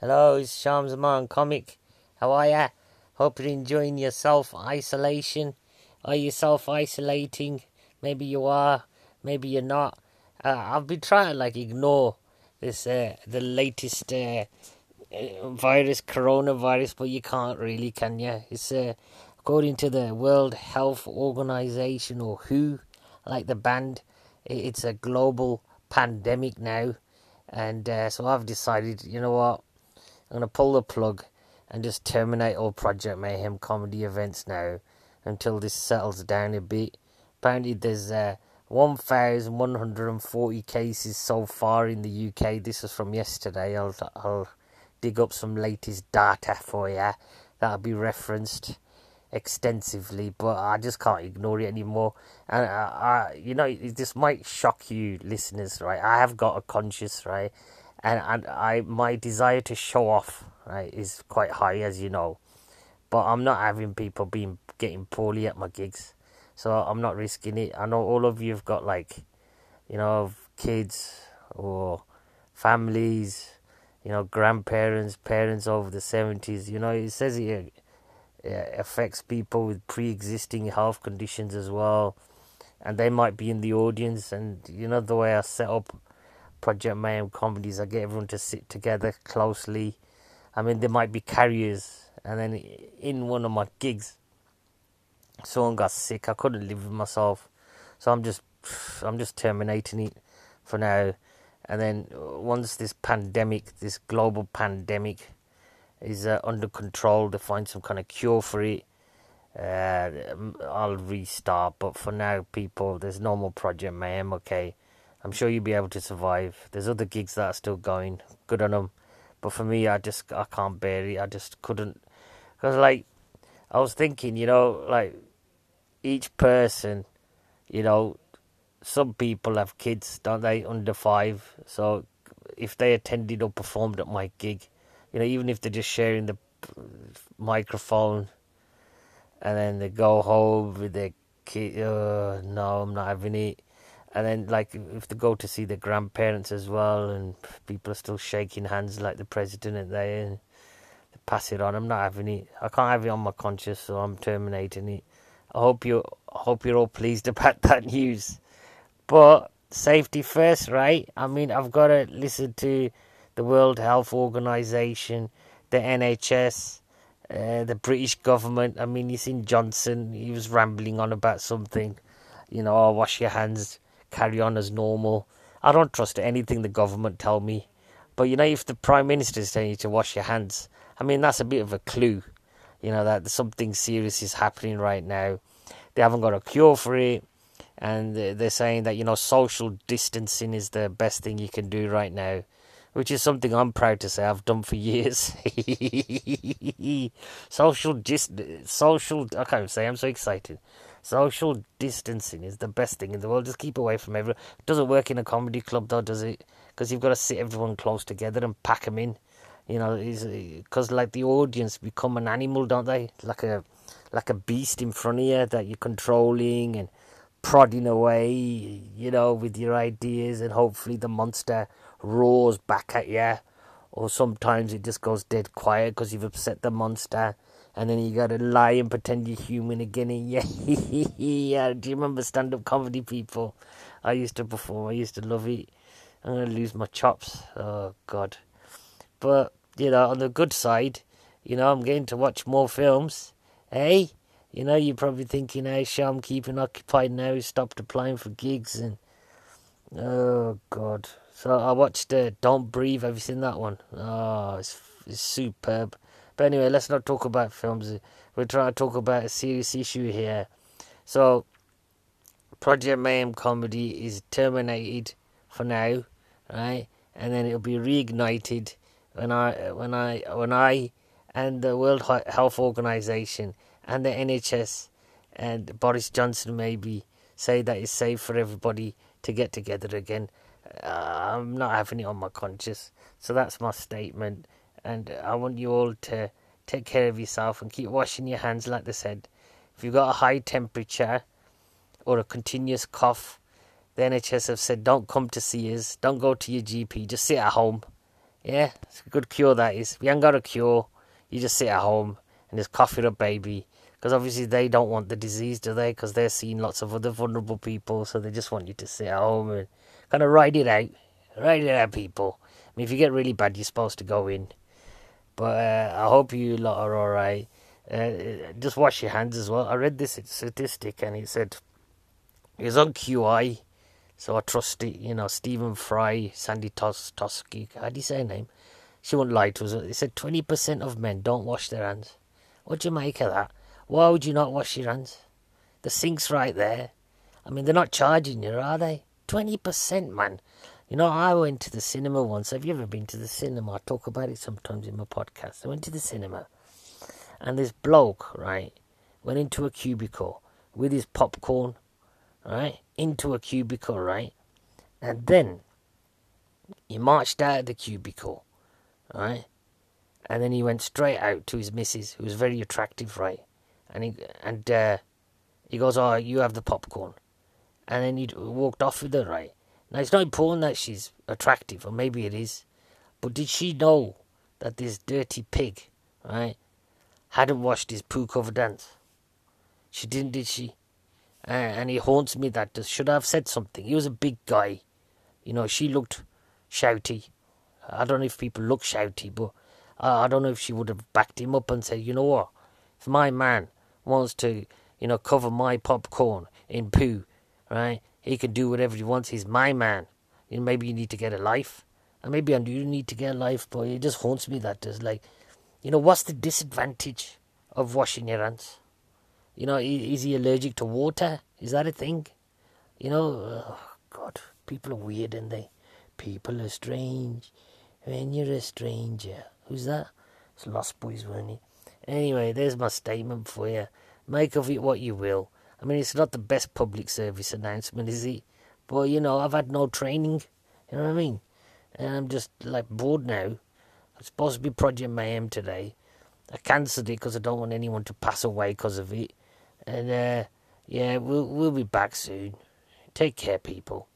Hello, it's Shams Zaman Comic. How are ya? Hope you're enjoying your self isolation. Are you self isolating? Maybe you are, maybe you're not. Uh, I've been trying to like ignore this uh, the latest uh, uh, virus, coronavirus, but you can't really, can you? It's uh, according to the World Health Organization or WHO, like the band. It's a global pandemic now, and uh, so I've decided, you know what, I'm gonna pull the plug and just terminate all Project Mayhem comedy events now until this settles down a bit. Apparently, there's uh, 1,140 cases so far in the UK. This is from yesterday. I'll I'll dig up some latest data for you. That'll be referenced extensively, but I just can't ignore it anymore. And I, I, you know, this might shock you, listeners, right? I have got a conscience, right, and and I my desire to show off, right, is quite high, as you know. But I'm not having people being getting poorly at my gigs, so I'm not risking it. I know all of you've got like, you know, kids or families, you know, grandparents, parents over the seventies. You know, it says here affects people with pre-existing health conditions as well, and they might be in the audience. And you know the way I set up Project Mayhem comedies, I get everyone to sit together closely. I mean, there might be carriers, and then in one of my gigs, someone got sick. I couldn't live with myself, so I'm just, I'm just terminating it for now. And then once this pandemic, this global pandemic, is uh, under control, to find some kind of cure for it. Uh, I'll restart, but for now, people, there's no more Project Mayhem. Okay, I'm sure you'll be able to survive. There's other gigs that are still going. Good on them, but for me, I just I can't bear it. I just couldn't, because like I was thinking, you know, like each person, you know, some people have kids, don't they, under five. So if they attended or performed at my gig, you know, even if they're just sharing the microphone and then they go home with their kid, uh, no, I'm not having it. And then, like, if they go to see their grandparents as well, and people are still shaking hands like the president they, and they pass it on. I'm not having it. I can't have it on my conscience, so I'm terminating it. I hope you, hope you're all pleased about that news. But safety first, right? I mean, I've got to listen to the World Health Organization, the NHS, uh, the British government. I mean, you seen Johnson, he was rambling on about something, you know, oh, wash your hands, carry on as normal. I don't trust anything the government tell me. But, you know, if the Prime Minister is telling you to wash your hands, I mean, that's a bit of a clue, you know, that something serious is happening right now. They haven't got a cure for it. And they're saying that, you know, social distancing is the best thing you can do right now which is something I'm proud to say I've done for years. social dis- social I can't say I'm so excited. Social distancing is the best thing in the world. Just keep away from everyone. It doesn't work in a comedy club though, does it? Because you've got to sit everyone close together and pack them in. You know, because like the audience become an animal, don't they? Like a like a beast in front of you that you're controlling and prodding away. You know, with your ideas, and hopefully the monster roars back at you, or sometimes it just goes dead quiet because you've upset the monster, and then you gotta lie and pretend you're human again. And yeah, yeah. Do you remember stand-up comedy, people? I used to perform. I used to love it. I'm gonna lose my chops. Oh God! But you know, on the good side, you know, I'm getting to watch more films. Hey, you know, you're probably thinking, hey, sure, I'm keeping occupied now. Stopped applying for gigs and oh God, so I watched uh, Don't Breathe. Have you seen that one? Oh, it's, it's superb. But anyway, let's not talk about films. We're trying to talk about a serious issue here. So, Project Mayhem comedy is terminated for now, right? And then it'll be reignited when I, when I, when I, and the World Health Organization and the NHS and Boris Johnson maybe say that it's safe for everybody to get together again uh, I'm not having it on my conscience. So that's my statement. And I want you all to take care of yourself and keep washing your hands, like they said. If you've got a high temperature or a continuous cough, the NHS have said don't come to see us, don't go to your GP, just sit at home. Yeah, it's a good cure, that is. You ain't got a cure, you just sit at home and just cough it up, baby. Because obviously they don't want the disease, do they? Because they're seeing lots of other vulnerable people, so they just want you to sit at home and kind of ride it out. Ride it out, people. I mean, if you get really bad, you're supposed to go in. But uh, I hope you lot are alright. Uh, just wash your hands as well. I read this statistic and it said it was on QI, so I trust it. You know, Stephen Fry, Sandi Tos- Toski, how do you say her name? She won't lie to us. It said 20% of men don't wash their hands. What do you make of that? Why would you not wash your hands? The sink's right there. I mean, they're not charging you, are they? 20%, man. You know, I went to the cinema once. Have you ever been to the cinema? I talk about it sometimes in my podcast. I went to the cinema, and this bloke, right, went into a cubicle with his popcorn, right, into a cubicle, right, and then he marched out of the cubicle, right, and then he went straight out to his missus, who was very attractive, right, and he and uh, he goes, "Oh, you have the popcorn," and then he walked off with her, right. Now it's not important that she's attractive, or maybe it is, but did she know that this dirty pig, right, hadn't washed his poo-covered hands? She didn't, did she? Uh, and he haunts me that should I have said something. He was a big guy, you know. She looked shouty. I don't know if people look shouty, but I don't know if she would have backed him up and said, you know what, if my man wants to, you know, cover my popcorn in poo, right? He can do whatever he wants. He's my man. You know, maybe you need to get a life. And maybe I do need to get a life, but it just haunts me that there's like, you know, what's the disadvantage of washing your hands? You know, is he allergic to water? Is that a thing? You know, oh God, people are weird, and they? People are strange when you're a stranger. Who's that? It's Lost Boys, weren't it? Anyway, there's my statement for you. Make of it what you will. I mean, it's not the best public service announcement, is it? But, you know, I've had no training. You know what I mean? And I'm just, like, bored now. It's supposed to be Project Mayhem today. I cancelled it because I don't want anyone to pass away because of it. And, uh, yeah, we'll, we'll be back soon. Take care, people.